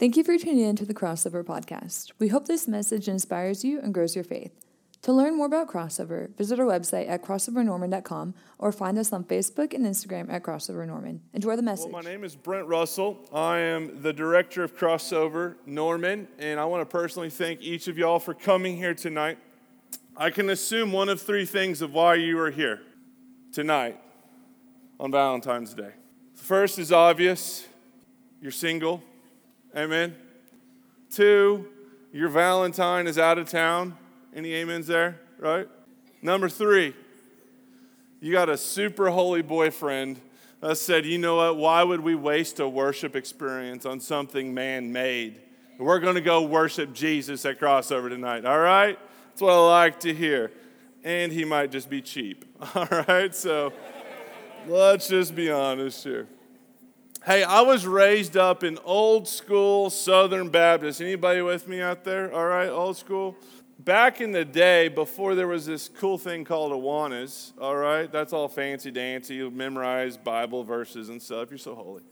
Thank you for tuning in to the Crossover Podcast. We hope this message inspires you and grows your faith. To learn more about Crossover, visit our website at crossovernorman.com or find us on Facebook and Instagram at Crossover Norman. Enjoy the message. Well, my name is Brent Russell. I am the director of Crossover Norman, and I want to personally thank each of y'all for coming here tonight. I can assume one of three things of why you are here tonight on Valentine's Day. The first is obvious you're single. Amen. Two, your Valentine is out of town. Any amens there, right? Number three, you got a super holy boyfriend that said, you know what, why would we waste a worship experience on something man made? We're going to go worship Jesus at crossover tonight, all right? That's what I like to hear. And he might just be cheap, all right? So let's just be honest here. Hey, I was raised up in old school Southern Baptist. Anybody with me out there? All right, old school. Back in the day, before there was this cool thing called Awanas, all right, that's all fancy dancy. You memorize Bible verses and stuff. You're so holy.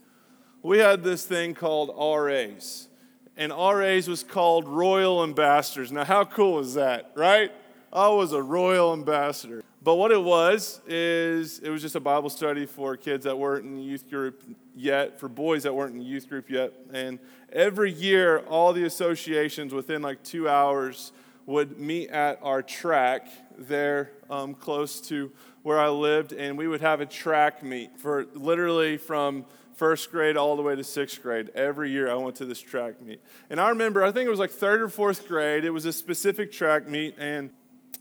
We had this thing called RAs, and RAs was called Royal Ambassadors. Now, how cool is that, right? I was a Royal Ambassador. But what it was is it was just a Bible study for kids that weren't in the youth group yet, for boys that weren't in the youth group yet. And every year, all the associations within like two hours would meet at our track there um, close to where I lived, and we would have a track meet for literally from first grade all the way to sixth grade. Every year I went to this track meet. And I remember, I think it was like third or fourth grade, it was a specific track meet, and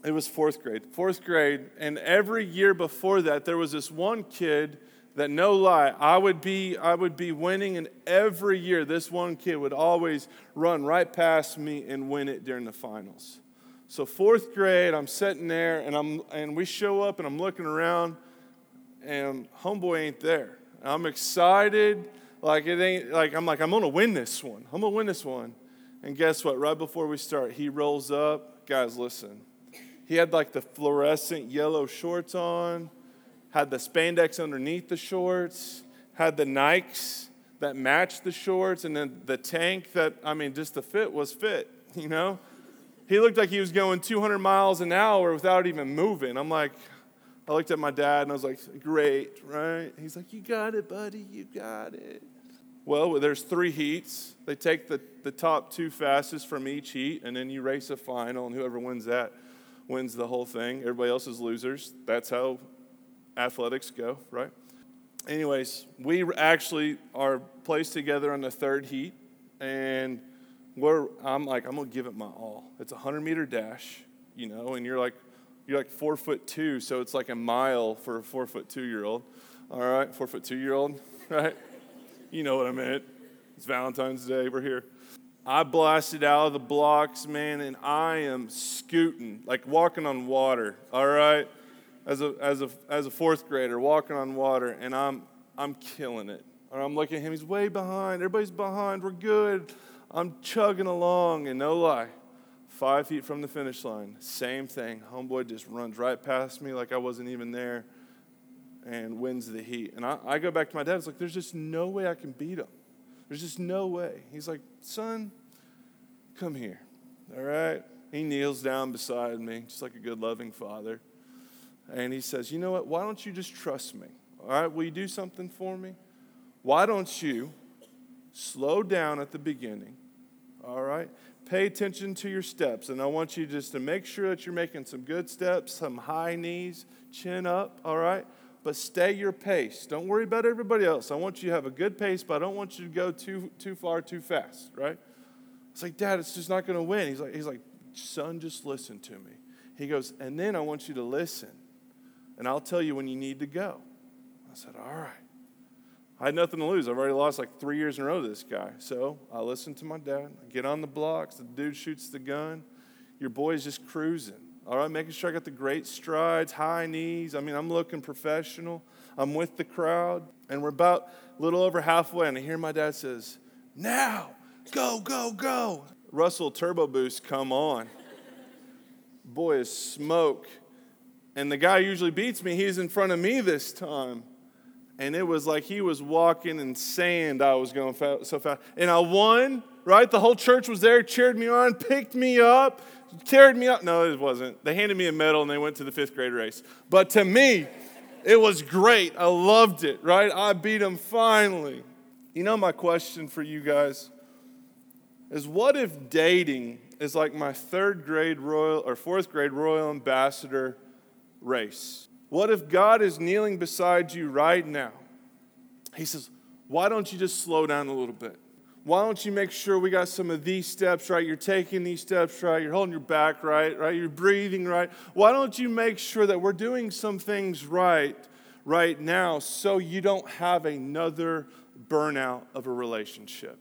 it was fourth grade. Fourth grade, and every year before that, there was this one kid that no lie, I would be I would be winning, and every year this one kid would always run right past me and win it during the finals. So fourth grade, I'm sitting there and I'm and we show up and I'm looking around and homeboy ain't there. I'm excited, like it ain't like I'm like I'm gonna win this one. I'm gonna win this one. And guess what? Right before we start, he rolls up. Guys, listen. He had like the fluorescent yellow shorts on, had the spandex underneath the shorts, had the Nikes that matched the shorts, and then the tank that, I mean, just the fit was fit, you know? He looked like he was going 200 miles an hour without even moving. I'm like, I looked at my dad and I was like, great, right? He's like, you got it, buddy, you got it. Well, there's three heats. They take the, the top two fastest from each heat, and then you race a final, and whoever wins that wins the whole thing. Everybody else is losers. That's how athletics go, right? Anyways, we actually are placed together on the third heat, and we're, I'm like, I'm gonna give it my all. It's a hundred meter dash, you know, and you're like, you're like four foot two, so it's like a mile for a four foot two year old. All right, four foot two year old, right? You know what I meant. It's Valentine's Day. We're here. I blasted out of the blocks, man, and I am scooting, like walking on water, all right? As a, as a, as a fourth grader, walking on water, and I'm, I'm killing it. Or I'm looking at him, he's way behind. Everybody's behind. We're good. I'm chugging along, and no lie, five feet from the finish line, same thing. Homeboy just runs right past me like I wasn't even there and wins the heat. And I, I go back to my dad, it's like, there's just no way I can beat him. There's just no way. He's like, son, come here. All right? He kneels down beside me, just like a good, loving father. And he says, You know what? Why don't you just trust me? All right? Will you do something for me? Why don't you slow down at the beginning? All right? Pay attention to your steps. And I want you just to make sure that you're making some good steps, some high knees, chin up. All right? But stay your pace. Don't worry about everybody else. I want you to have a good pace, but I don't want you to go too, too far, too fast, right? It's like, Dad, it's just not going to win. He's like, he's like, son, just listen to me. He goes, and then I want you to listen, and I'll tell you when you need to go. I said, all right. I had nothing to lose. I've already lost like three years in a row to this guy. So I listen to my dad. I get on the blocks. The dude shoots the gun. Your boy's just cruising. All right, making sure I got the great strides, high knees. I mean, I'm looking professional. I'm with the crowd. And we're about a little over halfway. And I hear my dad says, now Go, go, go. Russell Turbo Boost, come on. Boy, is smoke. And the guy usually beats me. He's in front of me this time. And it was like he was walking in sand. I was going so fast. And I won, right? The whole church was there, cheered me on, picked me up, carried me up. No, it wasn't. They handed me a medal and they went to the fifth grade race. But to me, it was great. I loved it, right? I beat him finally. You know, my question for you guys is what if dating is like my third grade royal or fourth grade royal ambassador race? What if God is kneeling beside you right now? He says, Why don't you just slow down a little bit? Why don't you make sure we got some of these steps right? You're taking these steps right. You're holding your back right, right? You're breathing right. Why don't you make sure that we're doing some things right right now so you don't have another burnout of a relationship?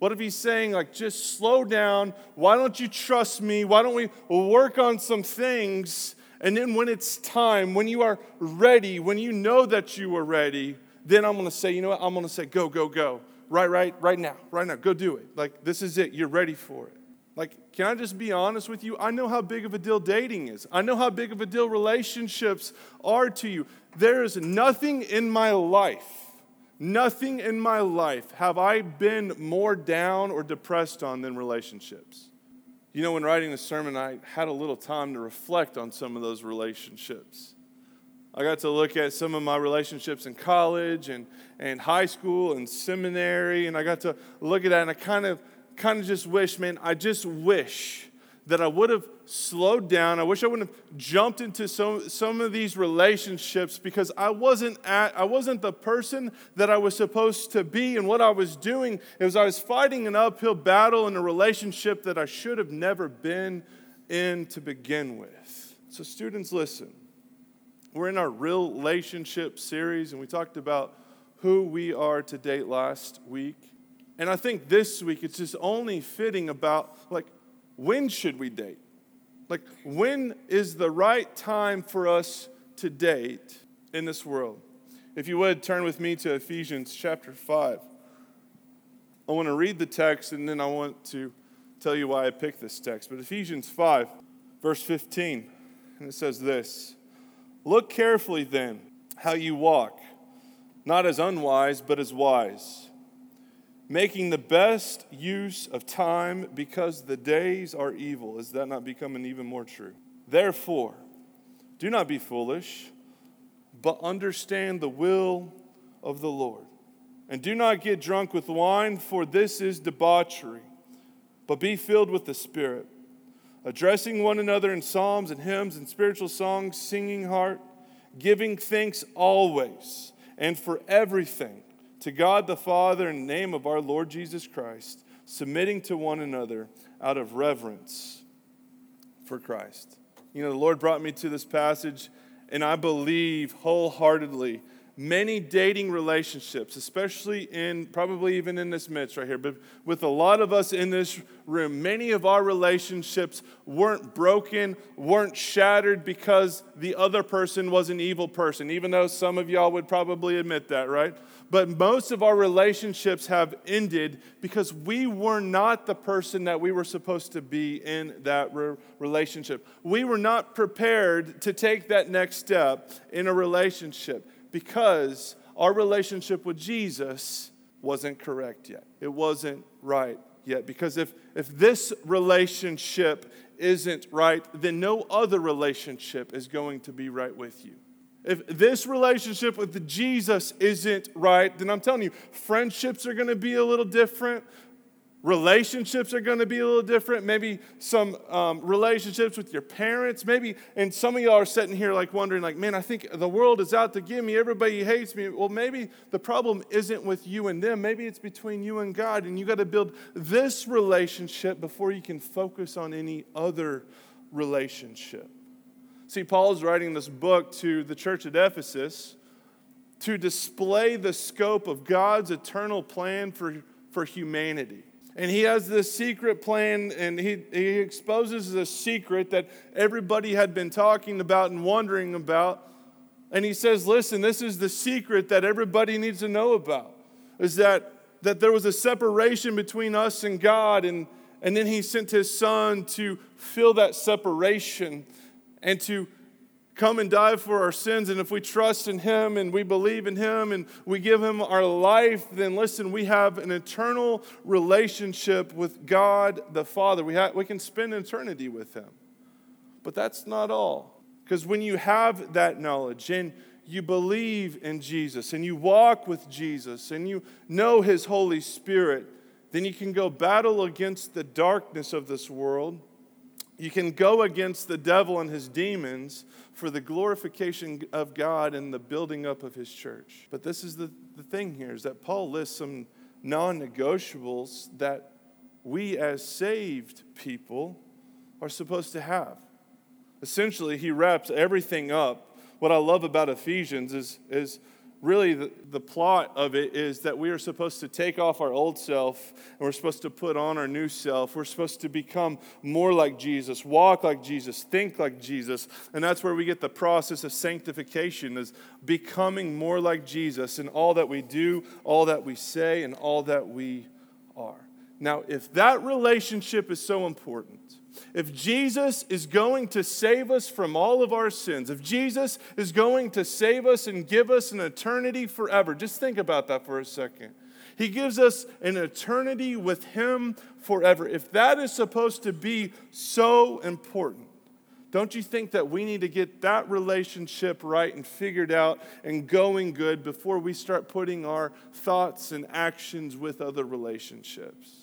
What if he's saying, like, just slow down? Why don't you trust me? Why don't we work on some things? And then when it's time, when you are ready, when you know that you are ready, then I'm gonna say, you know what? I'm gonna say, go, go, go. Right, right, right now, right now. Go do it. Like, this is it. You're ready for it. Like, can I just be honest with you? I know how big of a deal dating is. I know how big of a deal relationships are to you. There is nothing in my life, nothing in my life have I been more down or depressed on than relationships. You know, when writing the sermon, I had a little time to reflect on some of those relationships. I got to look at some of my relationships in college and, and high school and seminary, and I got to look at that, and I kind of kind of just wish, man, I just wish that I would have slowed down. I wish I wouldn't have jumped into some, some of these relationships because I wasn't at I wasn't the person that I was supposed to be. And what I was doing is I was fighting an uphill battle in a relationship that I should have never been in to begin with. So, students, listen. We're in our relationship series, and we talked about who we are to date last week. And I think this week it's just only fitting about like when should we date? Like when is the right time for us to date in this world? If you would turn with me to Ephesians chapter 5. I want to read the text and then I want to tell you why I picked this text. But Ephesians 5, verse 15, and it says this Look carefully then how you walk, not as unwise, but as wise, making the best use of time because the days are evil. Is that not becoming even more true? Therefore, do not be foolish, but understand the will of the Lord. And do not get drunk with wine, for this is debauchery, but be filled with the Spirit addressing one another in psalms and hymns and spiritual songs, singing heart, giving thanks always and for everything to God the Father in the name of our Lord Jesus Christ, submitting to one another out of reverence for Christ. You know, the Lord brought me to this passage, and I believe wholeheartedly many dating relationships, especially in probably even in this midst right here, but with a lot of us in this room, many of our relationships weren't broken, weren't shattered because the other person was an evil person, even though some of y'all would probably admit that, right? But most of our relationships have ended because we were not the person that we were supposed to be in that re- relationship. We were not prepared to take that next step in a relationship because our relationship with Jesus wasn't correct yet. It wasn't right yet. Because if, if this relationship isn't right, then no other relationship is going to be right with you. If this relationship with Jesus isn't right, then I'm telling you, friendships are going to be a little different. Relationships are going to be a little different. Maybe some um, relationships with your parents. Maybe, and some of y'all are sitting here like wondering, like, man, I think the world is out to get me. Everybody hates me. Well, maybe the problem isn't with you and them. Maybe it's between you and God. And you got to build this relationship before you can focus on any other relationship. See, Paul is writing this book to the church at Ephesus to display the scope of God's eternal plan for, for humanity. And he has this secret plan, and he, he exposes the secret that everybody had been talking about and wondering about. And he says, Listen, this is the secret that everybody needs to know about is that, that there was a separation between us and God, and, and then he sent his son to fill that separation and to come and die for our sins. And if we trust in Him and we believe in Him and we give Him our life, then listen, we have an eternal relationship with God the Father. We, have, we can spend eternity with Him. But that's not all. Because when you have that knowledge and you believe in Jesus and you walk with Jesus and you know His Holy Spirit, then you can go battle against the darkness of this world. You can go against the devil and his demons for the glorification of God and the building up of his church. But this is the, the thing here is that Paul lists some non negotiables that we as saved people are supposed to have. Essentially, he wraps everything up. What I love about Ephesians is, is really the, the plot of it is that we are supposed to take off our old self and we're supposed to put on our new self. We're supposed to become more like Jesus, walk like Jesus, think like Jesus. And that's where we get the process of sanctification is becoming more like Jesus in all that we do, all that we say, and all that we are. Now, if that relationship is so important, if Jesus is going to save us from all of our sins, if Jesus is going to save us and give us an eternity forever, just think about that for a second. He gives us an eternity with Him forever. If that is supposed to be so important, don't you think that we need to get that relationship right and figured out and going good before we start putting our thoughts and actions with other relationships?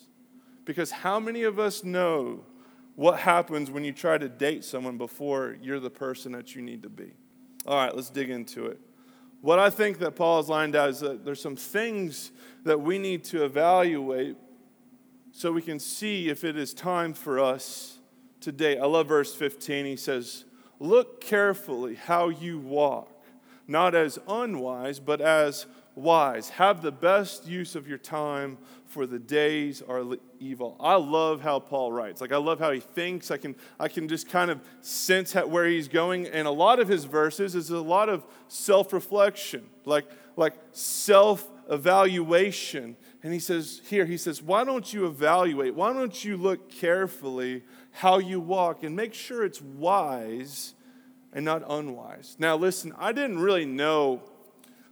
Because how many of us know what happens when you try to date someone before you're the person that you need to be. All right, let's dig into it. What I think that Paul has lined out is that there's some things that we need to evaluate so we can see if it is time for us to date. I love verse 15. He says, Look carefully how you walk, not as unwise, but as wise. Have the best use of your time, for the days are evil. I love how Paul writes. Like I love how he thinks. I can I can just kind of sense where he's going. And a lot of his verses is a lot of self-reflection, like like self-evaluation. And he says here, he says, why don't you evaluate? Why don't you look carefully how you walk and make sure it's wise and not unwise? Now listen, I didn't really know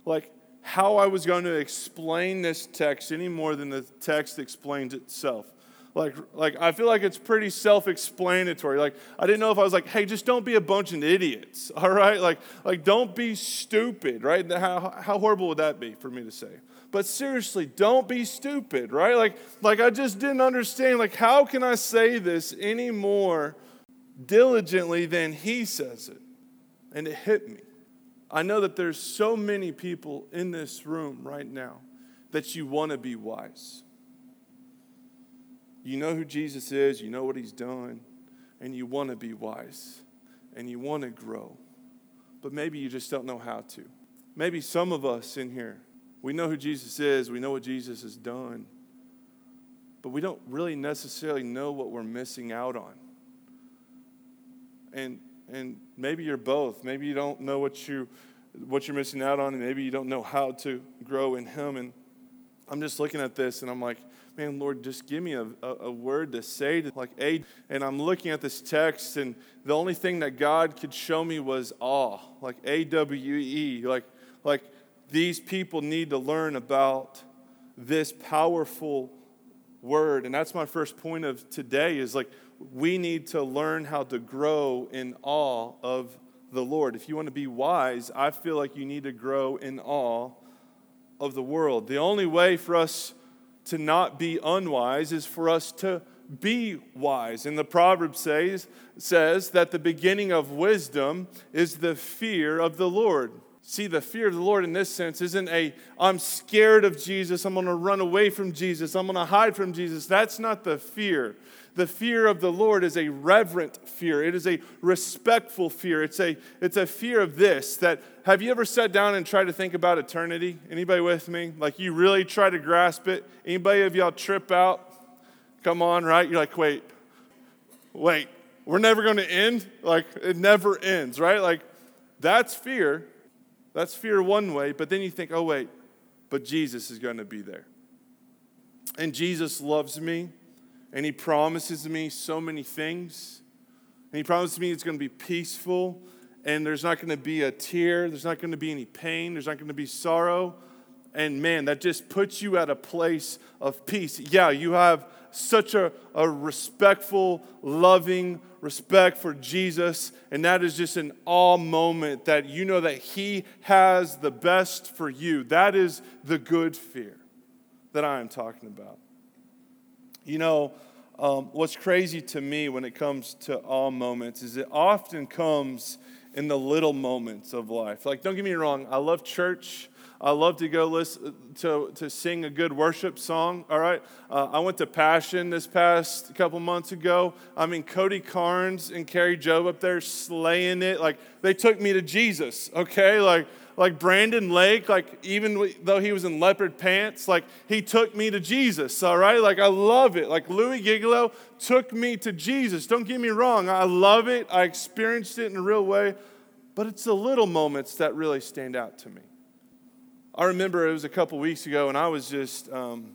like how I was going to explain this text any more than the text explains itself. Like, like I feel like it's pretty self-explanatory. Like I didn't know if I was like, hey, just don't be a bunch of idiots, all right? Like, like don't be stupid, right? How, how horrible would that be for me to say? But seriously, don't be stupid, right? Like, like I just didn't understand. Like, how can I say this any more diligently than he says it? And it hit me. I know that there's so many people in this room right now that you want to be wise. You know who Jesus is, you know what he's done, and you want to be wise and you want to grow. But maybe you just don't know how to. Maybe some of us in here, we know who Jesus is, we know what Jesus has done, but we don't really necessarily know what we're missing out on. And and maybe you're both. Maybe you don't know what you what you're missing out on, and maybe you don't know how to grow in Him. And I'm just looking at this, and I'm like, man, Lord, just give me a, a, a word to say to like a. And I'm looking at this text, and the only thing that God could show me was awe, like A W E, like like these people need to learn about this powerful word. And that's my first point of today is like we need to learn how to grow in awe of the Lord. If you want to be wise, I feel like you need to grow in awe of the world. The only way for us to not be unwise is for us to be wise. And the proverb says, says that the beginning of wisdom is the fear of the Lord. See, the fear of the Lord in this sense isn't a, I'm scared of Jesus, I'm to run away from Jesus, I'm to hide from Jesus. That's not the fear. The fear of the Lord is a reverent fear. It is a respectful fear. It's a, it's a fear of this that have you ever sat down and tried to think about eternity? Anybody with me? Like you really try to grasp it? Anybody of y'all trip out? Come on, right? You're like, wait, wait, we're never to end? Like it never ends, right? Like that's fear. That's fear one way, but then you think, oh, wait, but Jesus is going to be there. And Jesus loves me, and He promises me so many things. And He promises me it's going to be peaceful and there's not going to be a tear, there's not going to be any pain, there's not going to be sorrow. And man, that just puts you at a place of peace. Yeah, you have such a, a respectful, loving respect for Jesus, and that is just an awe moment that you know that He has the best for you. That is the good fear that I am talking about. You know, um, what's crazy to me when it comes to awe moments is it often comes in the little moments of life. Like, don't get me wrong, I love church. I love to go listen to, to sing a good worship song. All right. Uh, I went to Passion this past couple months ago. I mean, Cody Carnes and Kari Jobe up there slaying it. Like, they took me to Jesus. Okay. Like, like Brandon Lake, like even though he was in leopard pants, like he took me to Jesus, all right? Like I love it. Like Louis Giglio took me to Jesus. Don't get me wrong, I love it. I experienced it in a real way, but it's the little moments that really stand out to me. I remember it was a couple weeks ago, and I was just, um,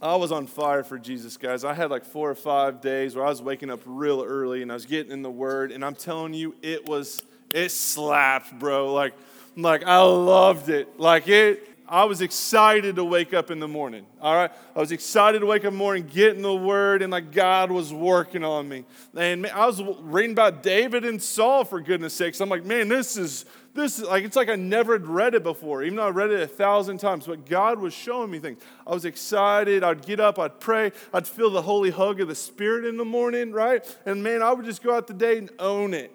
I was on fire for Jesus, guys. I had like four or five days where I was waking up real early and I was getting in the Word, and I'm telling you, it was, it slapped, bro. Like, like I loved it. Like it, I was excited to wake up in the morning. All right. I was excited to wake up in the morning, get in the word, and like God was working on me. And man, I was reading about David and Saul for goodness sakes. I'm like, man, this is this is like it's like I never had read it before, even though I read it a thousand times. But God was showing me things. I was excited. I'd get up, I'd pray, I'd feel the holy hug of the Spirit in the morning, right? And man, I would just go out the day and own it.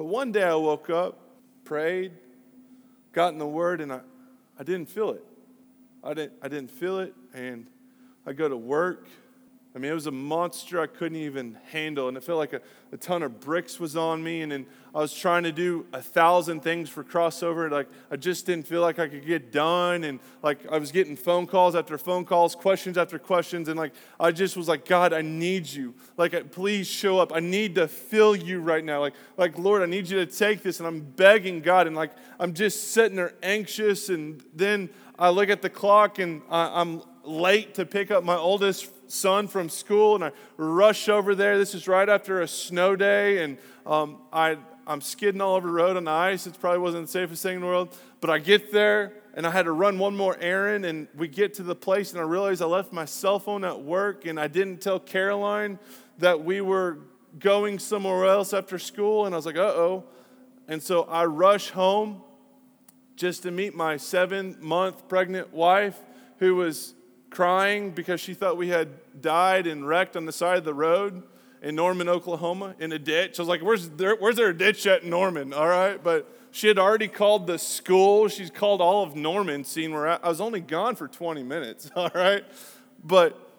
But one day I woke up, prayed, got in the Word, and I, I didn't feel it. I didn't, I didn't feel it, and I go to work. I mean, it was a monster I couldn't even handle, and it felt like a, a ton of bricks was on me, and then I was trying to do a thousand things for crossover. Like, I just didn't feel like I could get done, and like I was getting phone calls after phone calls, questions after questions, and like I just was like, God, I need you. Like, please show up. I need to feel you right now. Like, like Lord, I need you to take this, and I'm begging God, and like I'm just sitting there anxious, and then I look at the clock, and I, I'm late to pick up my oldest son from school, and I rush over there. This is right after a snow day, and um, I, I'm skidding all over the road on the ice. It probably wasn't the safest thing in the world. But I get there, and I had to run one more errand, and we get to the place, and I realize I left my cell phone at work, and I didn't tell Caroline that we were going somewhere else after school, and I was like, uh oh. And so I rush home just to meet my seven month pregnant wife who was crying because she thought we had died and wrecked on the side of the road in Norman, Oklahoma, in a ditch. I was like, where's there, where's there a ditch at Norman? All right. But she had already called the school. She's called all of Norman, seeing where I was only gone for 20 minutes. All right. But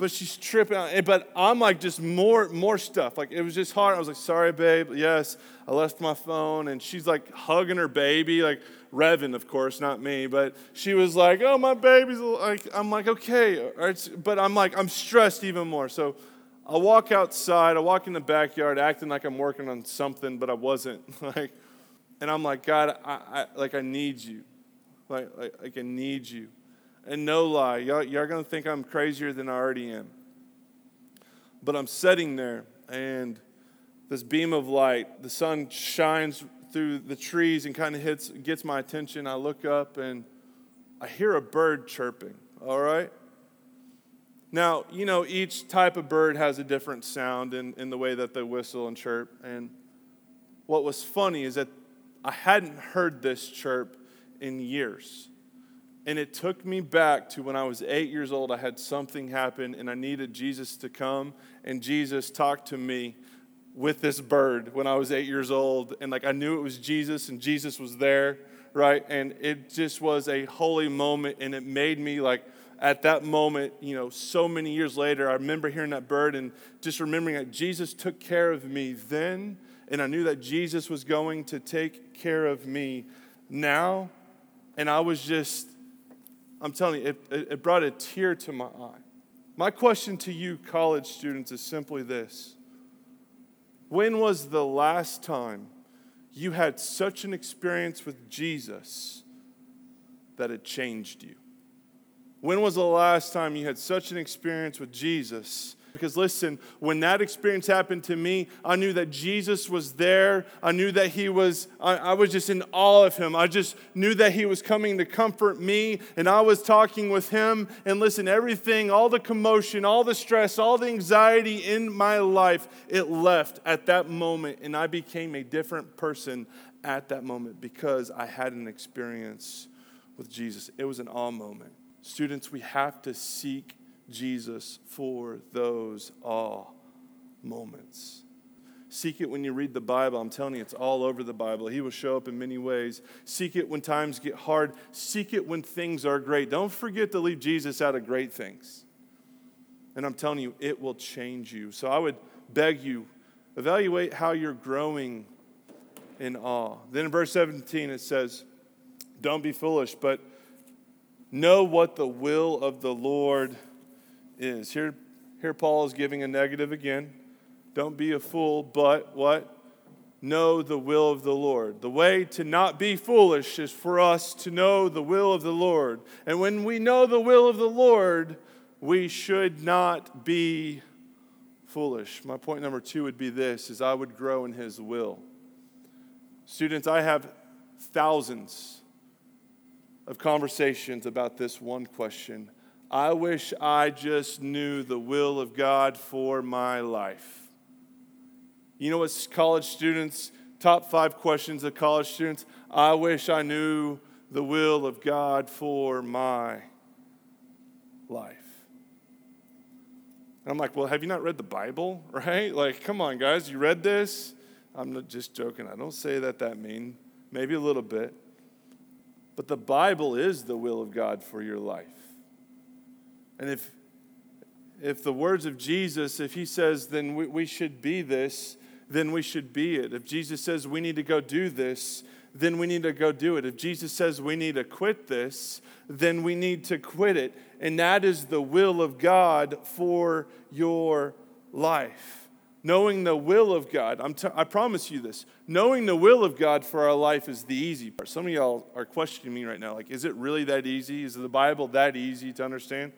but she's tripping. But I'm like just more more stuff. Like it was just hard. I was like, sorry, babe. Yes, I left my phone. And she's like hugging her baby, like Revan, of course, not me, but she was like, "Oh, my baby's like." I'm like, "Okay," but I'm like, I'm stressed even more. So I walk outside. I walk in the backyard, acting like I'm working on something, but I wasn't. Like, and I'm like, God, I, I like I need you, like, like, like I need you. And no lie, y'all, y'all gonna think I'm crazier than I already am. But I'm sitting there, and this beam of light, the sun shines through the trees and kind of hits, gets my attention. I look up and I hear a bird chirping, all right? Now, you know, each type of bird has a different sound in, in the way that they whistle and chirp. And what was funny is that I hadn't heard this chirp in years. And it took me back to when I was eight years old. I had something happen and I needed Jesus to come, and Jesus talked to me with this bird when I was eight years old. And like I knew it was Jesus and Jesus was there, right? And it just was a holy moment and it made me like, at that moment, you know, so many years later, I remember hearing that bird and just remembering that Jesus took care of me then, and I knew that Jesus was going to take care of me now. And I was just, I'm telling you, it, it brought a tear to my eye. My question to you, college students, is simply this when was the last time you had such an experience with Jesus that it changed you? When was the last time you had such an experience with Jesus Because listen, when that experience happened to me, I knew that Jesus was there. I knew that He was, I, I, was just in awe of Him. I just knew that He was coming to comfort me, and I was talking with Him. And listen, everything, all the commotion, all the stress, all the anxiety in my life, it left at that moment, and I became a different person at that moment because I had an experience with Jesus. It was an awe moment. Students, we have to seek Jesus for those awe moments. Seek it when you read the Bible. I'm telling you, it's all over the Bible. He will show up in many ways. Seek it when times get hard. Seek it when things are great. Don't forget to leave Jesus out of great things. And I'm telling you, it will change you. So I would beg you, evaluate how you're growing in awe. Then in verse 17, it says, Don't be foolish, but know what the will of the Lord is. Here, here Paul is giving a negative again. Don't be a fool, but what? Know the will of the Lord. The way to not be foolish is for us to know the will of the Lord. And when we know the will of the Lord, we should not be foolish. My point number 2 would be this is I would grow in his will. Students, I have thousands of conversations about this one question I wish I just knew the will of God for my life. You know what college students, top five questions of college students? I wish I knew the will of God for my life. And I'm like, well, have you not read the Bible, right? Like, come on, guys, you read this? I'm not just joking. I don't say that that mean. Maybe a little bit. But the Bible is the will of God for your life. And if, if the words of Jesus, if he says, then we, we should be this, then we should be it. If Jesus says we need to go do this, then we need to go do it. If Jesus says we need to quit this, then we need to quit it. And that is the will of God for your life. Knowing the will of God, I'm t- I promise you this. Knowing the will of God for our life is the easy part. Some of y'all are questioning me right now like, is it really that easy? Is the Bible that easy to understand?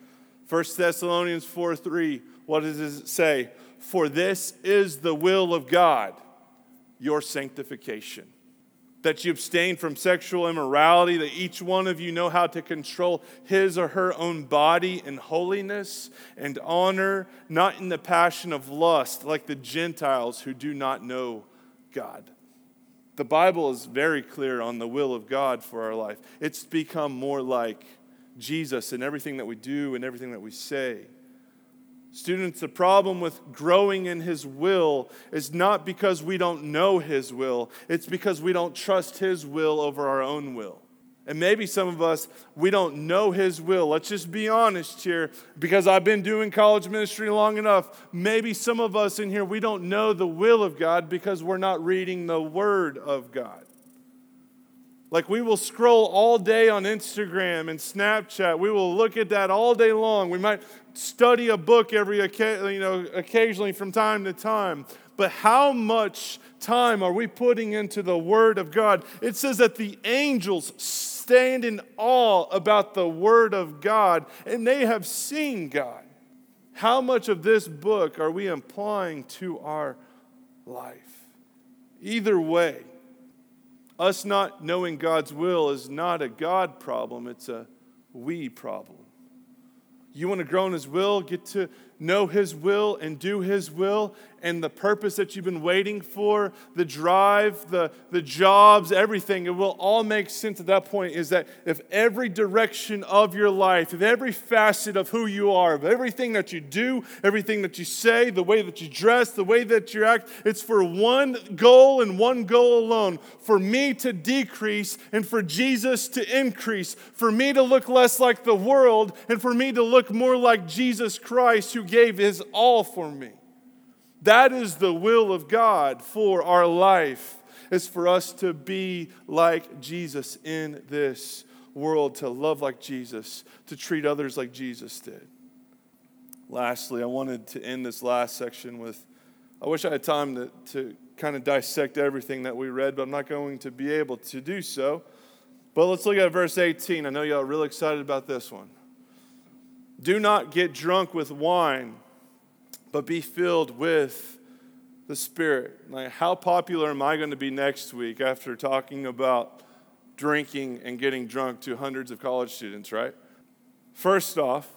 1 Thessalonians 4 3, what does it say? For this is the will of God, your sanctification. That you abstain from sexual immorality, that each one of you know how to control his or her own body in holiness and honor, not in the passion of lust, like the Gentiles who do not know God. The Bible is very clear on the will of God for our life. It's become more like Jesus in everything that we do and everything that we say. Students, the problem with growing in His will is not because we don't know His will, it's because we don't trust His will over our own will. And maybe some of us, we don't know His will. Let's just be honest here, because I've been doing college ministry long enough. Maybe some of us in here, we don't know the will of God because we're not reading the Word of God. Like we will scroll all day on Instagram and Snapchat. We will look at that all day long. We might study a book every you know occasionally from time to time. But how much time are we putting into the word of God? It says that the angels stand in awe about the word of God and they have seen God. How much of this book are we applying to our life? Either way, us not knowing God's will is not a God problem, it's a we problem. You want to grow in His will, get to know His will and do His will, and the purpose that you've been waiting for, the drive, the, the jobs, everything, it will all make sense at that point. Is that if every direction of your life, if every facet of who you are, of everything that you do, everything that you say, the way that you dress, the way that you act, it's for one goal and one goal alone for me to decrease and for Jesus to increase, for me to look less like the world and for me to look more like Jesus Christ who gave his all for me. That is the will of God for our life, is for us to be like Jesus in this world, to love like Jesus, to treat others like Jesus did. Lastly, I wanted to end this last section with I wish I had time to, to kind of dissect everything that we read, but I'm not going to be able to do so. But let's look at verse 18. I know y'all are really excited about this one. Do not get drunk with wine but be filled with the Spirit. Like, how popular am I going to be next week after talking about drinking and getting drunk to hundreds of college students, right? First off,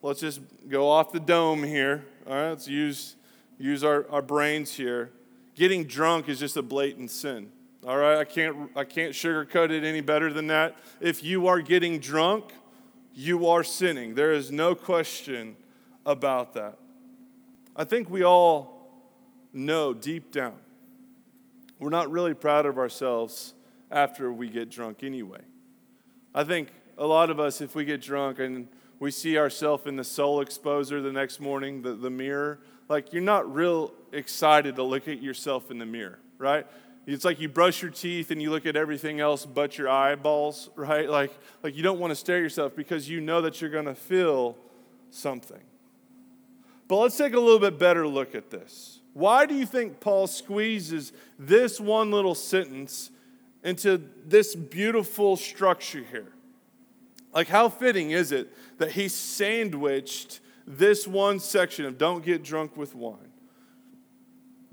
let's just go off the dome here. All right, let's use, use our, our brains here. Getting drunk is just a blatant sin. All right, I can't, I can't sugarcoat it any better than that. If you are getting drunk, you are sinning. There is no question about that. I think we all know deep down we're not really proud of ourselves after we get drunk anyway. I think a lot of us, if we get drunk and we see ourselves in the soul exposer the next morning, the, the mirror, like you're not real excited to look at yourself in the mirror, right? It's like you brush your teeth and you look at everything else but your eyeballs, right? Like, like you don't want to stare at yourself because you know that you're going to feel something. But let's take a little bit better look at this. Why do you think Paul squeezes this one little sentence into this beautiful structure here? Like, how fitting is it that he sandwiched this one section of don't get drunk with wine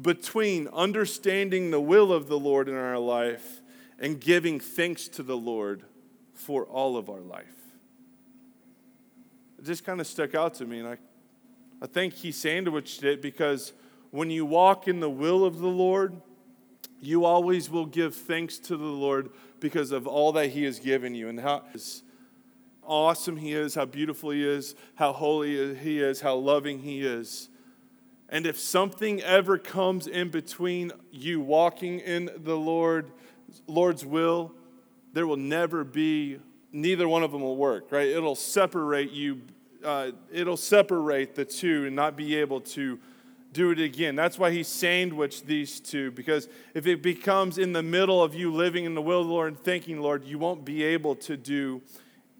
between understanding the will of the Lord in our life and giving thanks to the Lord for all of our life. It just kind of stuck out to me, and I, I think he sandwiched it because when you walk in the will of the Lord, you always will give thanks to the Lord because of all that he has given you and how awesome he is, how beautiful he is, how holy he is, how loving he is. And if something ever comes in between you walking in the Lord, Lord's will, there will never be, neither one of them will work, right? It'll separate you, uh, it'll separate the two and not be able to do it again. That's why he sandwiched these two, because if it becomes in the middle of you living in the will of the Lord and thinking, Lord, you won't be able to do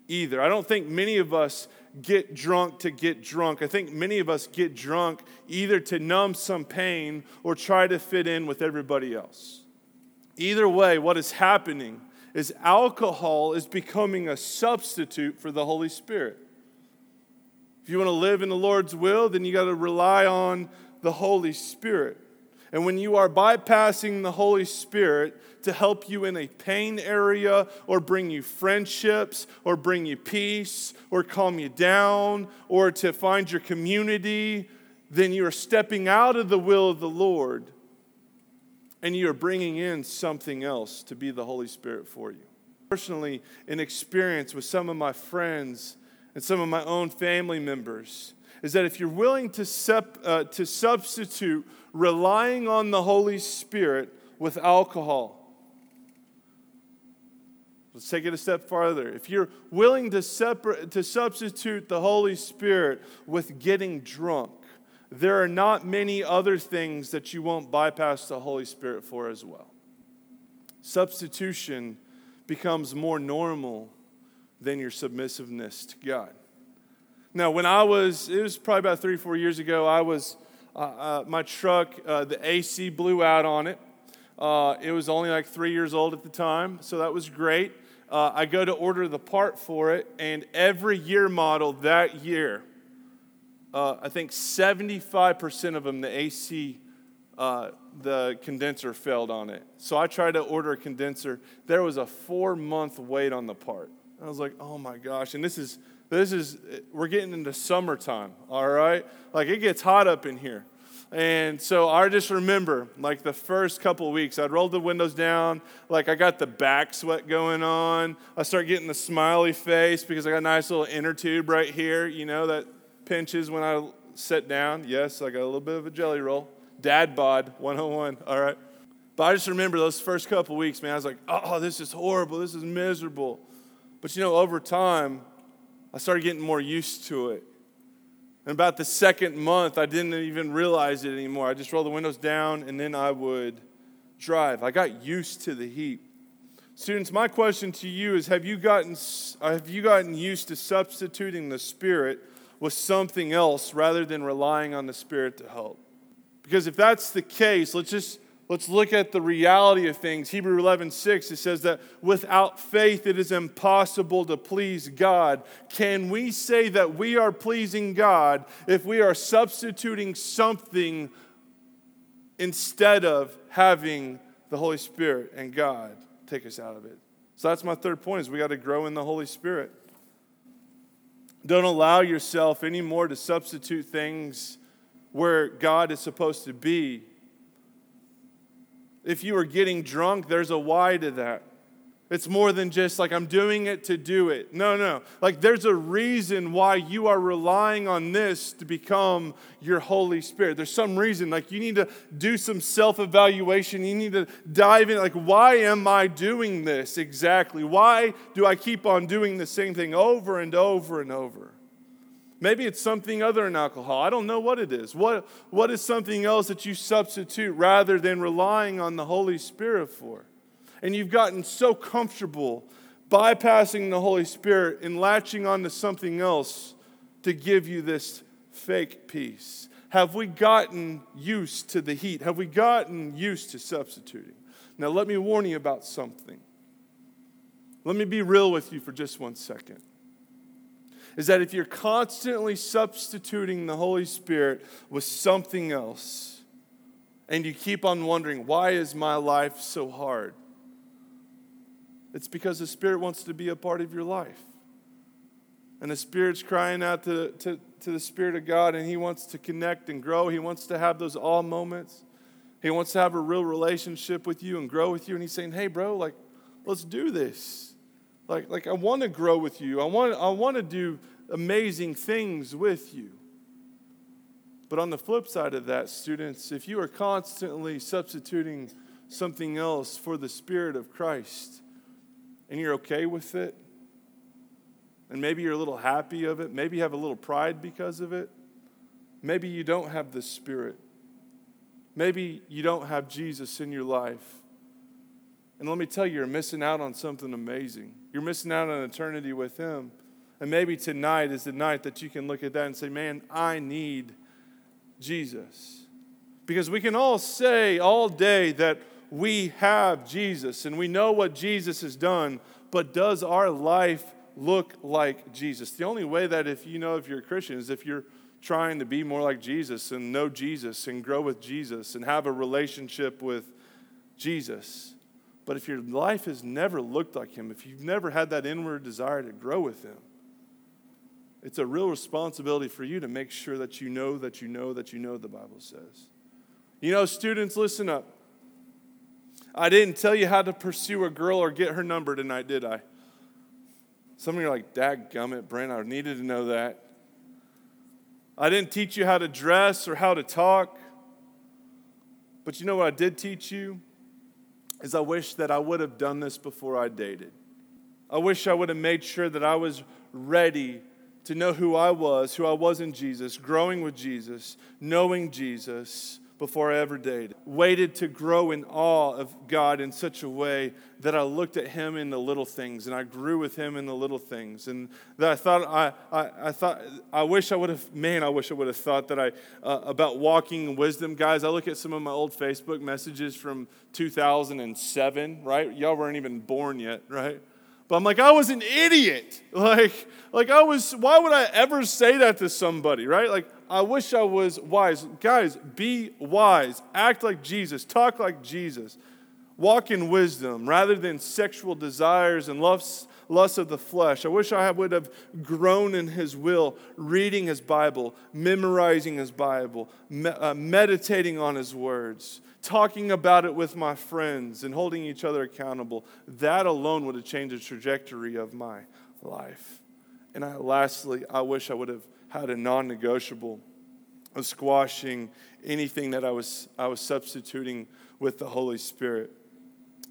either. I don't think many of us get drunk to get drunk. I think many of us get drunk either to numb some pain or try to fit in with everybody else. Either way, what is happening is alcohol is becoming a substitute for the Holy Spirit. If you want to live in the Lord's will, then you got to rely on the Holy Spirit. And when you are bypassing the Holy Spirit to help you in a pain area or bring you friendships or bring you peace or calm you down or to find your community, then you are stepping out of the will of the Lord and you are bringing in something else to be the Holy Spirit for you. Personally, an experience with some of my friends and some of my own family members is that if you're willing to, sep- uh, to substitute relying on the Holy Spirit with alcohol, let's take it a step farther. If you're willing to, separate, to substitute the Holy Spirit with getting drunk, there are not many other things that you won't bypass the Holy Spirit for as well. Substitution becomes more normal than your submissiveness to God. Now, when I was, it was probably about three, four years ago, I was, uh, uh, my truck, uh, the AC blew out on it. Uh, it was only like three years old at the time, so that was great. Uh, I go to order the part for it, and every year model that year, uh, I think 75% of them, the AC, the condenser failed on it. So I tried to order a condenser. There was a four month wait on the part. I was like, oh my gosh. And this is this is, we're getting into summertime, all right? Like it gets hot up in here. And so I just remember, like the first couple weeks, I'd roll the windows down, like I got the back sweat going on. I start getting the smiley face because I got a nice little inner tube right here, you know, that pinches when I sit down. Yes, I got a little bit of a jelly roll. Dad bod 101, all right? But I just remember those first couple weeks, man, I was like, oh, this is horrible. This is miserable. But you know, over time, I started getting more used to it. And about the second month, I didn't even realize it anymore. I just rolled the windows down and then I would drive. I got used to the heat. Students, my question to you is have you gotten, have you gotten used to substituting the Spirit with something else rather than relying on the Spirit to help? Because if that's the case, let's just Let's look at the reality of things. Hebrew 11, 6, it says that without faith it is impossible to please God. Can we say that we are pleasing God if we are substituting something instead of having the Holy Spirit and God take us out of it? So that's my third point is we got to grow in the Holy Spirit. Don't allow yourself anymore to substitute things where God is supposed to be if you are getting drunk, there's a why to that. It's more than just like I'm doing it to do it. No, no. Like there's a reason why you are relying on this to become your Holy Spirit. There's some reason. Like you need to do some self evaluation. You need to dive in. Like, why am I doing this exactly? Why do I keep on doing the same thing over and over and over? Maybe it's something other than alcohol. I don't know what it is. What, what is something else that you substitute rather than relying on the Holy Spirit for? And you've gotten so comfortable bypassing the Holy Spirit and latching onto something else to give you this fake peace. Have we gotten used to the heat? Have we gotten used to substituting? Now, let me warn you about something. Let me be real with you for just one second is that if you're constantly substituting the Holy Spirit with something else, and you keep on wondering, why is my life so hard? It's because the Spirit wants to be a part of your life. And the Spirit's crying out to, to, to the Spirit of God, and He wants to connect and grow. He wants to have those all moments. He wants to have a real relationship with you and grow with you. And He's saying, hey, bro, like, let's do this. Like, like I want to grow with you. I want, I want to do amazing things with you. But on the flip side of that, students, if you are constantly substituting something else for the Spirit of Christ and you're okay with it, and maybe you're a little happy of it, maybe you have a little pride because of it, maybe you don't have the Spirit, maybe you don't have Jesus in your life. And let me tell you, you're missing out on something amazing. You're missing out on eternity with Him. And maybe tonight is the night that you can look at that and say, man, I need Jesus. Because we can all say all day that we have Jesus and we know what Jesus has done, but does our life look like Jesus? The only way that if you know if you're a Christian is if you're trying to be more like Jesus and know Jesus and grow with Jesus and have a relationship with Jesus. But if your life has never looked like Him, if you've never had that inward desire to grow with Him, it's a real responsibility for you to make sure that you know that you know that you know the Bible says. You know, students, listen up. I didn't tell you how to pursue a girl or get her number tonight, did I? Some of you are like, Dad gummit, Brent, I needed to know that. I didn't teach you how to dress or how to talk. But you know what I did teach you? Is I wish that I would have done this before I dated. I wish I would have made sure that I was ready to know who I was, who I was in Jesus, growing with Jesus, knowing Jesus, before I ever dated. Waited to grow in awe of God in such a way that I looked at Him in the little things and I grew with Him in the little things. And that I thought, I, I, I thought, I wish I would have, man, I wish I would have thought that I, uh, about walking in wisdom. Guys, I look at some of my old Facebook messages from 2007, right? Y'all weren't even born yet, right? But I'm like, I was an idiot. Like, like I was, why would I ever say that to somebody, right? Like, I wish I was wise. Guys, be wise. Act like Jesus. Talk like Jesus. Walk in wisdom rather than sexual desires and lusts, lusts of the flesh. I wish I would have grown in His will, reading His Bible, memorizing His Bible, me- uh, meditating on His words, talking about it with my friends, and holding each other accountable. That alone would have changed the trajectory of my life. And I, lastly, I wish I would have had a non negotiable of squashing anything that I was, I was substituting with the Holy Spirit.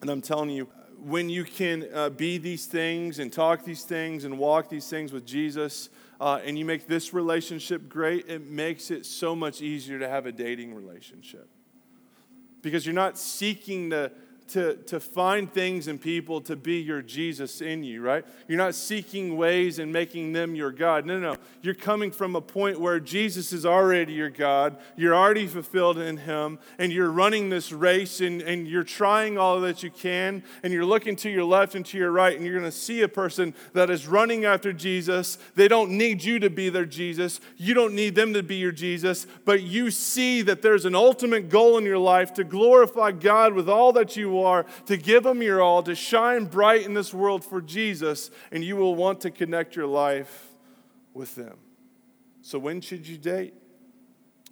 And I'm telling you, when you can uh, be these things and talk these things and walk these things with Jesus, uh, and you make this relationship great, it makes it so much easier to have a dating relationship. Because you're not seeking to, to, to find things and people to be your Jesus in you, right? You're not seeking ways and making them your God. No, no, no. You're coming from a point where Jesus is already your God. You're already fulfilled in Him, and you're running this race and, and you're trying all that you can, and you're looking to your left and to your right, and you're going to see a person that is running after Jesus. They don't need you to be their Jesus. You don't need them to be your Jesus, but you see that there's an ultimate goal in your life to glorify God with all that are, to give Him your all, to shine bright in this world for Jesus, and you will want to connect your life with them. So, when should you date?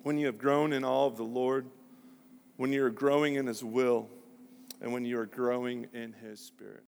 When you have grown in all of the Lord, when you are growing in His will, and when you are growing in His Spirit.